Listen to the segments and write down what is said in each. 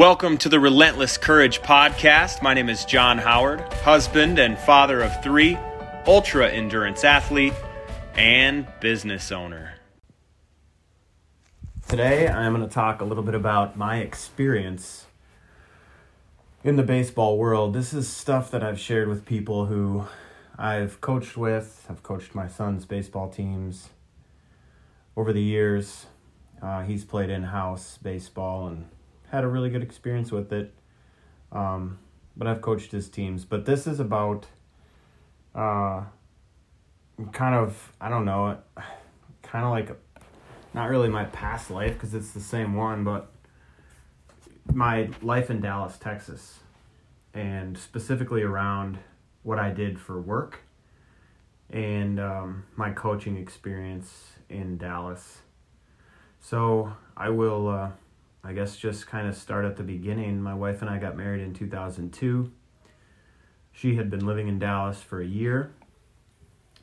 Welcome to the Relentless Courage podcast. My name is Jon Howard, husband and father of three, ultra endurance athlete, and business owner. Today, I'm going to talk a little bit about my experience in the baseball world. This is stuff that I've shared with people who I've coached with, I've coached my son's baseball teams over the years. Uh, he's played in house baseball and had a really good experience with it. Um, but I've coached his teams. But this is about uh, kind of, I don't know, kind of like, a, not really my past life because it's the same one, but my life in Dallas, Texas, and specifically around what I did for work and um, my coaching experience in Dallas. So I will. Uh, I guess just kind of start at the beginning. My wife and I got married in 2002. She had been living in Dallas for a year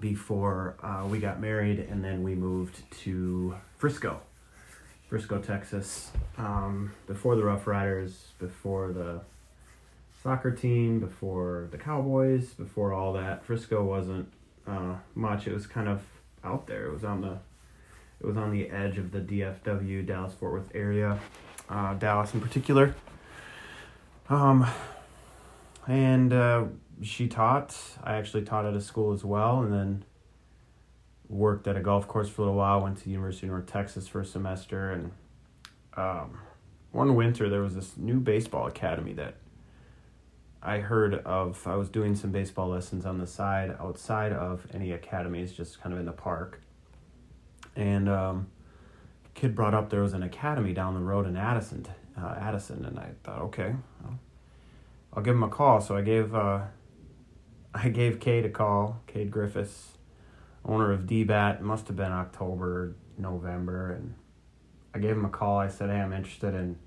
before uh, we got married, and then we moved to Frisco, Frisco, Texas, um, before the Rough Riders, before the soccer team, before the Cowboys, before all that. Frisco wasn't uh, much. It was kind of out there. It was on the it was on the edge of the DFW, Dallas Fort Worth area, uh, Dallas in particular. Um, and uh, she taught. I actually taught at a school as well, and then worked at a golf course for a little while. Went to the University of North Texas for a semester, and um, one winter there was this new baseball academy that I heard of. I was doing some baseball lessons on the side outside of any academies, just kind of in the park and um, kid brought up there was an academy down the road in Addison, uh, Addison, and I thought, okay, I'll give him a call. So I gave uh, I gave Cade a call, Cade Griffiths, owner of DBAT. Must have been October, November, and I gave him a call. I said, hey, I'm interested in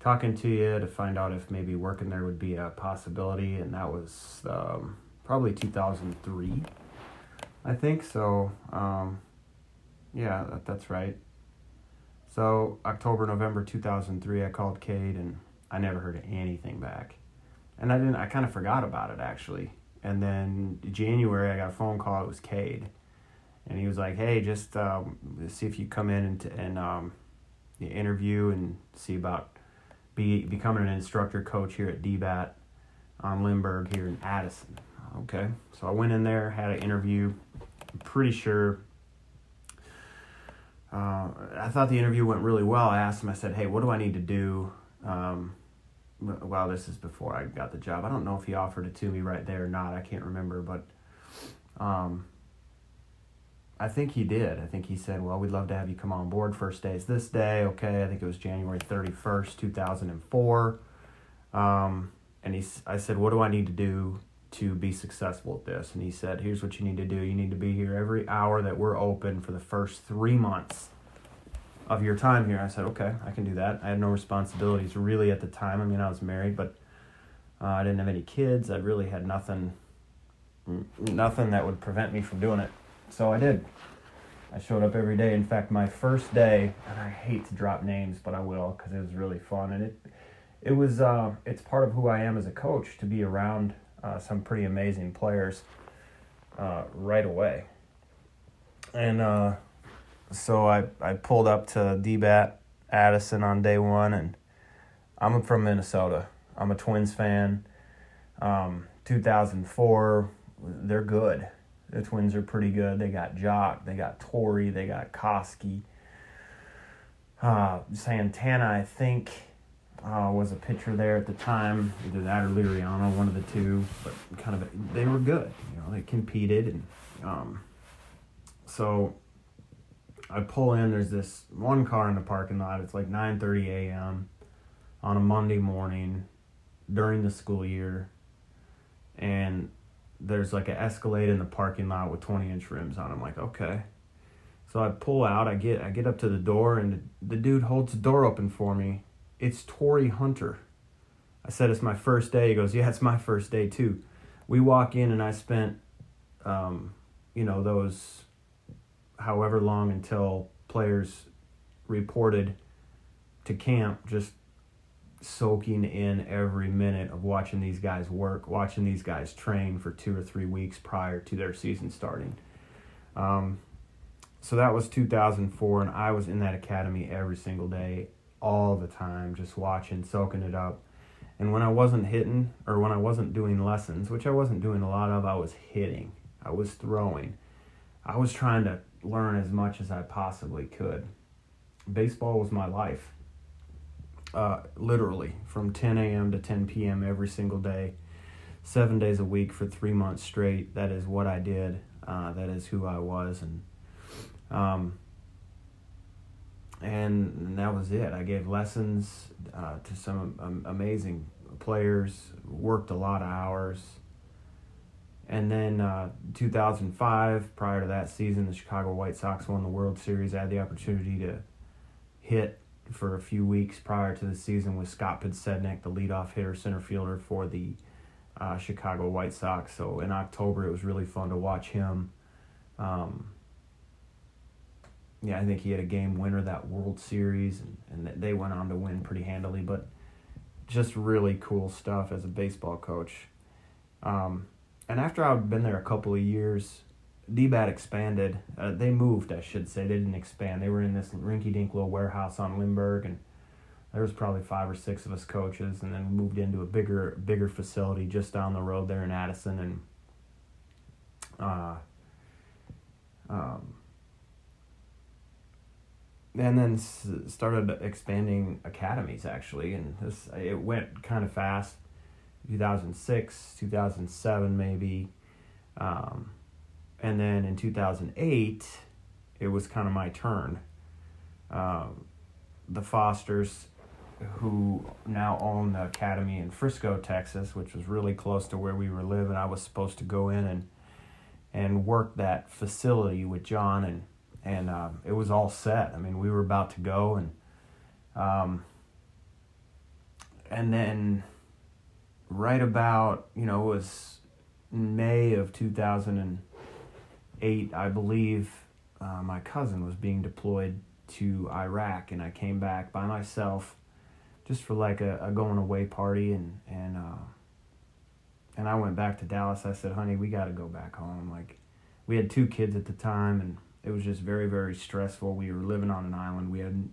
talking to you to find out if maybe working there would be a possibility, and that was um, probably 2003, I think. So. Um, yeah, that, that's right. So October, November 2003, I called Cade and I never heard anything back. And I didn't, I kind of forgot about it actually. And then January, I got a phone call. It was Cade. And he was like, hey, just um, see if you come in and, and um, interview and see about be, becoming an instructor coach here at DBAT on Lindbergh here in Addison. Okay. So I went in there, had an interview. I'm pretty sure uh, I thought the interview went really well. I asked him, I said, hey, what do I need to do? Um, well, this is before I got the job. I don't know if he offered it to me right there or not. I can't remember, but um, I think he did. I think he said, well, we'd love to have you come on board. First day is this day. Okay. I think it was January 31st, 2004. Um, and he, I said, what do I need to do to be successful at this. And he said, Here's what you need to do you need to be here every hour that we're open for the first three months of your time here. I said, Okay, I can do that. I had no responsibilities really at the time. I mean, I was married, but uh, I didn't have any kids. I really had nothing, nothing that would prevent me from doing it. So I did. I showed up every day. In fact, my first day, and I hate to drop names, but I will because it was really fun and it it was uh, it's part of who I am as a coach to be around uh, some pretty amazing players uh, right away. And uh, so I, I pulled up to DBAT Addison on day one, and I'm from Minnesota. I'm a Twins fan. Um, 2004, they're good. The Twins are pretty good. They got Jacque, they got Torii, they got Koskie. Uh, Santana, I think uh, was a pitcher there at the time, either that or Liriano, one of the two. But kind of they were good. You know, they competed, and um, so I pull in. There's this one car in the parking lot. It's like 9:30 a.m. on a Monday morning during the school year, and there's like an Escalade in the parking lot with 20 inch rims on. I'm like, okay. So I pull out. I get I get up to the door, and the, the dude holds the door open for me it's Torii Hunter. I said, It's my first day. He goes, Yeah, it's my first day too. We walk in, and I spent, um, you know, those however long until players reported to camp, just soaking in every minute of watching these guys work, watching these guys train for two or three weeks prior to their season starting. Um, so that was 2004, and I was in that academy every single day, all the time, just watching, soaking it up. And when I wasn't hitting, or when I wasn't doing lessons, which I wasn't doing a lot of, I was hitting, I was throwing. I was trying to learn as much as I possibly could. Baseball was my life. Uh, literally, from 10 a.m. to 10 p.m. every single day, seven days a week for three months straight. That is what I did. Uh, that is who I was, and um, and that was it. I gave lessons uh, to some amazing players. Worked a lot of hours. And then uh, 2005, prior to that season, the Chicago White Sox won the World Series. I had the opportunity to hit for a few weeks prior to the season with Scott Podsednik, the leadoff hitter, center fielder for the uh, Chicago White Sox. So in October, it was really fun to watch him. Um, yeah, I think he had a game winner that World Series, and, and they went on to win pretty handily. But just really cool stuff as a baseball coach. Um, and after I'd been there a couple of years, DBAT expanded. Uh, they moved, I should say. They didn't expand. They were in this rinky-dink little warehouse on Lindbergh, and there was probably five or six of us coaches. And then we moved into a bigger, bigger facility just down the road there in Addison, and uh, um, and then started expanding academies actually, and this it went kind of fast. 2006, 2007 maybe, um, and then in 2008, it was kind of my turn. Um, the Fosters, who now own the academy in Frisco, Texas, which was really close to where we were living, I was supposed to go in and and work that facility with John and and um, it was all set. I mean, we were about to go, and um, and then right about you know it was May of two thousand and eight, I believe. Uh, my cousin was being deployed to Iraq, and I came back by myself, just for like a, a going away party, and and uh, and I went back to Dallas. I said, "Honey, we got to go back home." Like, we had two kids at the time, and it was just very very stressful. We were living on an island. We had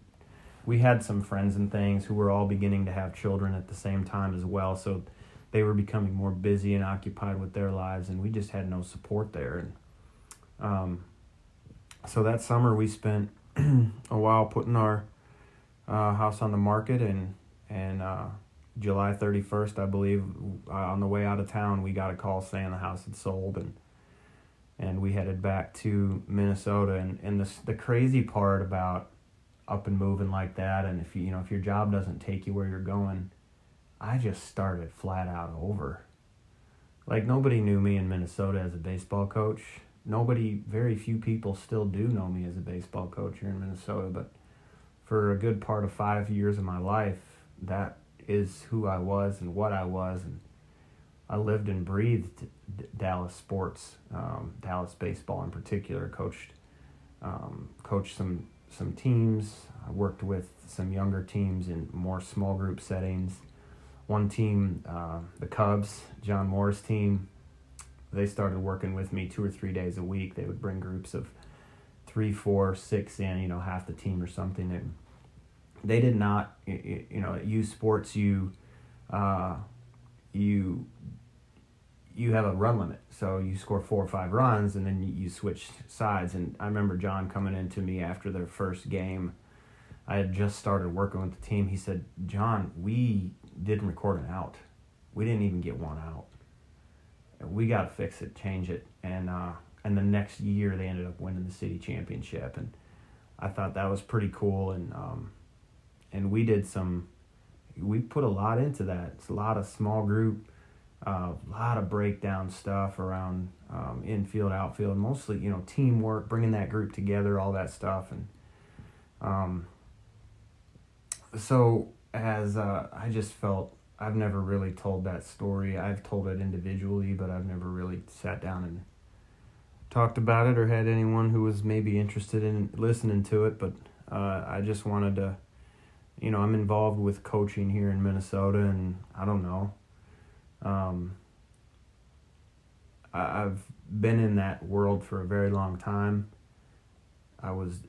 we had some friends and things who were all beginning to have children at the same time as well. So they were becoming more busy and occupied with their lives, and we just had no support there. And um, so that summer we spent a while putting our uh, house on the market, and and uh, July thirty first, I believe, uh, on the way out of town, we got a call saying the house had sold, and and we headed back to Minnesota. And, and the, the crazy part about up and moving like that, and if you, you know, if your job doesn't take you where you're going, I just started flat out over. Like nobody knew me in Minnesota as a baseball coach. Nobody, very few people still do know me as a baseball coach here in Minnesota, but for a good part of five years of my life, that is who I was and what I was, and I lived and breathed Dallas sports, um, Dallas baseball in particular. Coached um, coached some some teams. I worked with some younger teams in more small group settings. One team, uh, the Cubs, John Moore's team, they started working with me two or three days a week. They would bring groups of three, four, six in, you know, half the team or something. And they did not, you know, at U Sports, you, uh, you you have a run limit. So you score four or five runs and then you switch sides. And I remember John coming into me after their first game. I had just started working with the team. He said, Jon, we didn't record an out. We didn't even get one out. We got to fix it, change it. And, uh, and the next year they ended up winning the city championship. And I thought that was pretty cool. And, um, and we did some, we put a lot into that. It's a lot of small group a uh, lot of breakdown stuff around um, infield, outfield, mostly you know teamwork, bringing that group together, all that stuff, and um, so as uh, I just felt I've never really told that story. I've told it individually, but I've never really sat down and talked about it or had anyone who was maybe interested in listening to it. But uh, I just wanted to you know, I'm involved with coaching here in Minnesota, and I don't know. Um, I've been in that world for a very long time. I was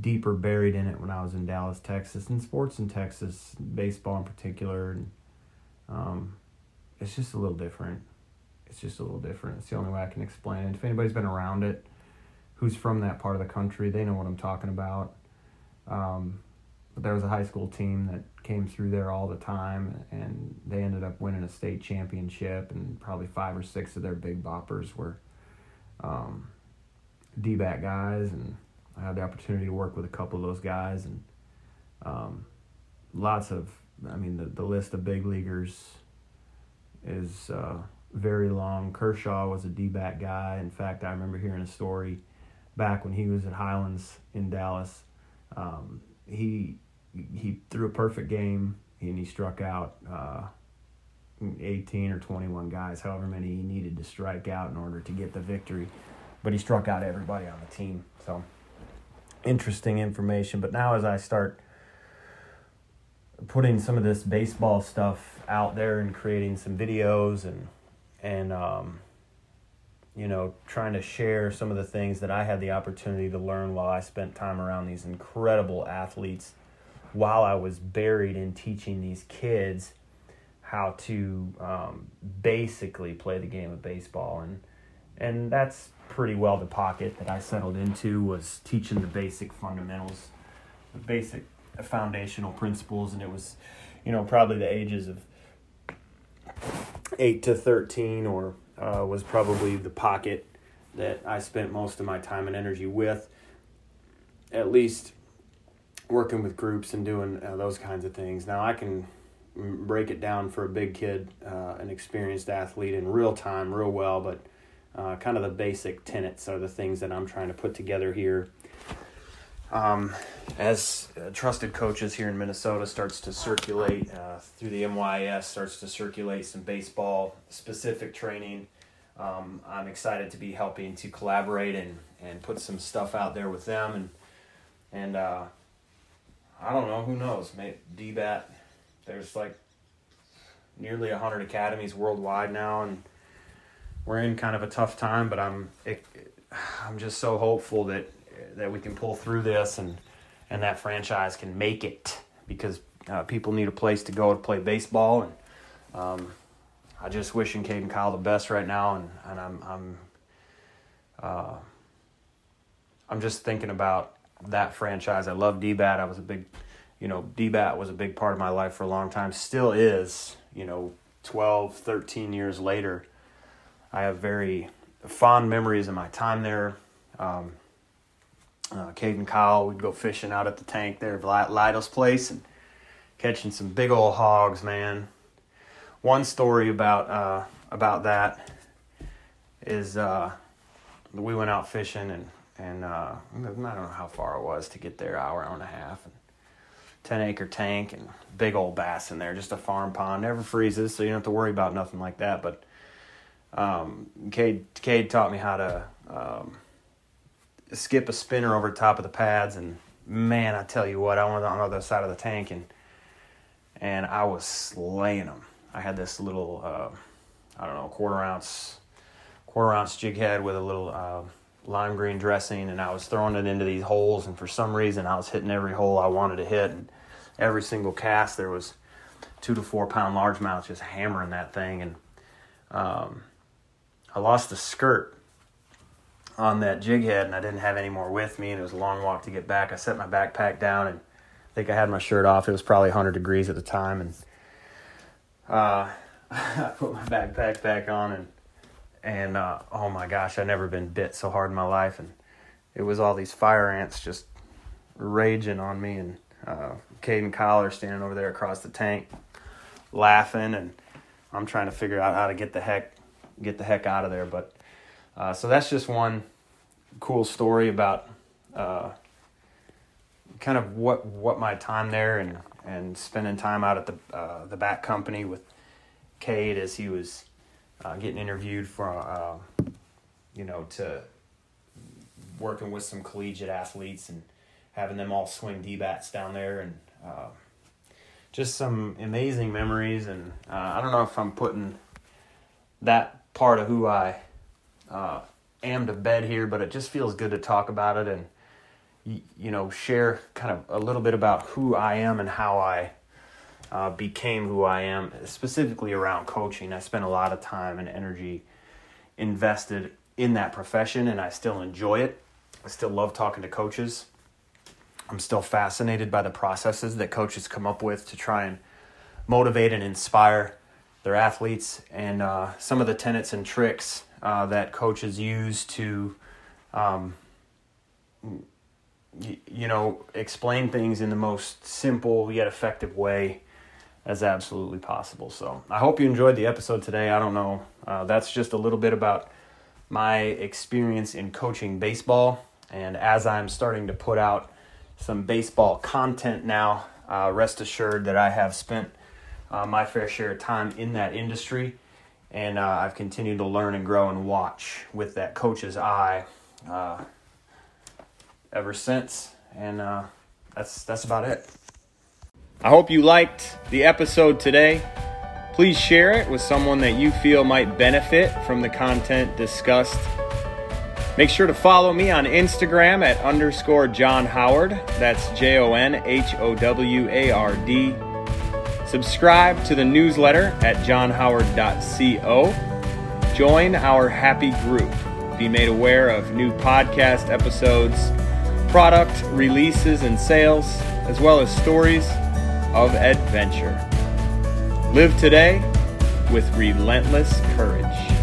deeper buried in it when I was in Dallas, Texas, and sports in Texas, baseball in particular. And, um, it's just a little different. It's just a little different. It's the only way I can explain it. If anybody's been around it, who's from that part of the country, they know what I'm talking about. Um, but there was a high school team that came through there all the time, and they ended up winning a state championship. And probably five or six of their big boppers were um, DBAT guys, and I had the opportunity to work with a couple of those guys, and um, lots of. I mean, the the list of big leaguers is uh, very long. Kershaw was a DBAT guy. In fact, I remember hearing a story back when he was at Highlands in Dallas. Um, he he threw a perfect game and he struck out uh, 18 or 21 guys, however many he needed to strike out in order to get the victory. But he struck out everybody on the team. So interesting information. But now as I start putting some of this baseball stuff out there and creating some videos and and um, you know trying to share some of the things that I had the opportunity to learn while I spent time around these incredible athletes while I was buried in teaching these kids how to um, basically play the game of baseball. And and that's pretty well the pocket that I settled into was teaching the basic fundamentals the basic foundational principles. And it was you know probably the ages of 8 to 13 or uh, was probably the pocket that I spent most of my time and energy with. At least working with groups and doing uh, those kinds of things. Now I can break it down for a big kid, uh, an experienced athlete in real time, real well, but uh, kind of the basic tenets are the things that I'm trying to put together here. Um, as uh, trusted coaches here in Minnesota starts to circulate uh, through the MYS, starts to circulate some baseball specific training. Um, I'm excited to be helping to collaborate and, and put some stuff out there with them and and uh, I don't know. Who knows? Maybe DBAT. There's like nearly hundred academies worldwide now, and we're in kind of a tough time. But I'm it, I'm just so hopeful that that we can pull through this and and that franchise can make it because uh, people need a place to go to play baseball and um, I just wishing and Kyle the best right now and and I'm I'm uh, I'm just thinking about that franchise. I love DBAT. I was a big, you know, DBAT was a big part of my life for a long time. Still is, you know, 12, 13 years later. I have very fond memories of my time there. Um, uh, Cade and Kyle, we'd go fishing out at the tank there at Lytle's place and catching some big old hogs, man. One story about uh, about that is uh, we went out fishing and and uh, I don't know how far it was to get there, hour, hour and a half, and ten acre tank and big old bass in there, just a farm pond, never freezes, so you don't have to worry about nothing like that. But um, Cade, Cade taught me how to um, skip a spinner over top of the pads, and man, I tell you what, I went on the other side of the tank and and I was slaying them. I had this little, uh, I don't know, quarter ounce, quarter ounce jig head with a little. Uh, lime green dressing and I was throwing it into these holes and for some reason I was hitting every hole I wanted to hit and every single cast there was two to four pound largemouth just hammering that thing and um, I lost the skirt on that jig head and I didn't have any more with me and it was a long walk to get back. I set my backpack down and I think I had my shirt off. It was probably 100 degrees at the time and uh, I put my backpack back on and and uh, oh my gosh, I've never been bit so hard in my life, and it was all these fire ants just raging on me, and uh, Kyle are standing over there across the tank, laughing, and I'm trying to figure out how to get the heck get the heck out of there. But uh, so that's just one cool story about uh, kind of what what my time there and and spending time out at the uh, the back company with Cade as he was uh, getting interviewed for, uh, you know, to working with some collegiate athletes and having them all swing D-bats down there and uh, just some amazing memories, and uh, I don't know if I'm putting that part of who I uh, am to bed here, but it just feels good to talk about it and you know share kind of a little bit about who I am and how I uh, became who I am, specifically around coaching. I spent a lot of time and energy invested in that profession, and I still enjoy it. I still love talking to coaches. I'm still fascinated by the processes that coaches come up with to try and motivate and inspire their athletes, and uh, some of the tenets and tricks uh, that coaches use to, um, you know, explain things in the most simple yet effective way as absolutely possible. So I hope you enjoyed the episode today. I don't know. Uh, that's just a little bit about my experience in coaching baseball. And as I'm starting to put out some baseball content now, uh, rest assured that I have spent uh, my fair share of time in that industry. And uh, I've continued to learn and grow and watch with that coach's eye uh, ever since. And uh, that's, that's about it. I hope you liked the episode today. Please share it with someone that you feel might benefit from the content discussed. Make sure to follow me on Instagram at underscore Jon Howard. That's J O N H O W A R D. Subscribe to the newsletter at jonhoward.co. Join our happy group. Be made aware of new podcast episodes, product releases and sales, as well as stories of adventure. Live today with relentless courage.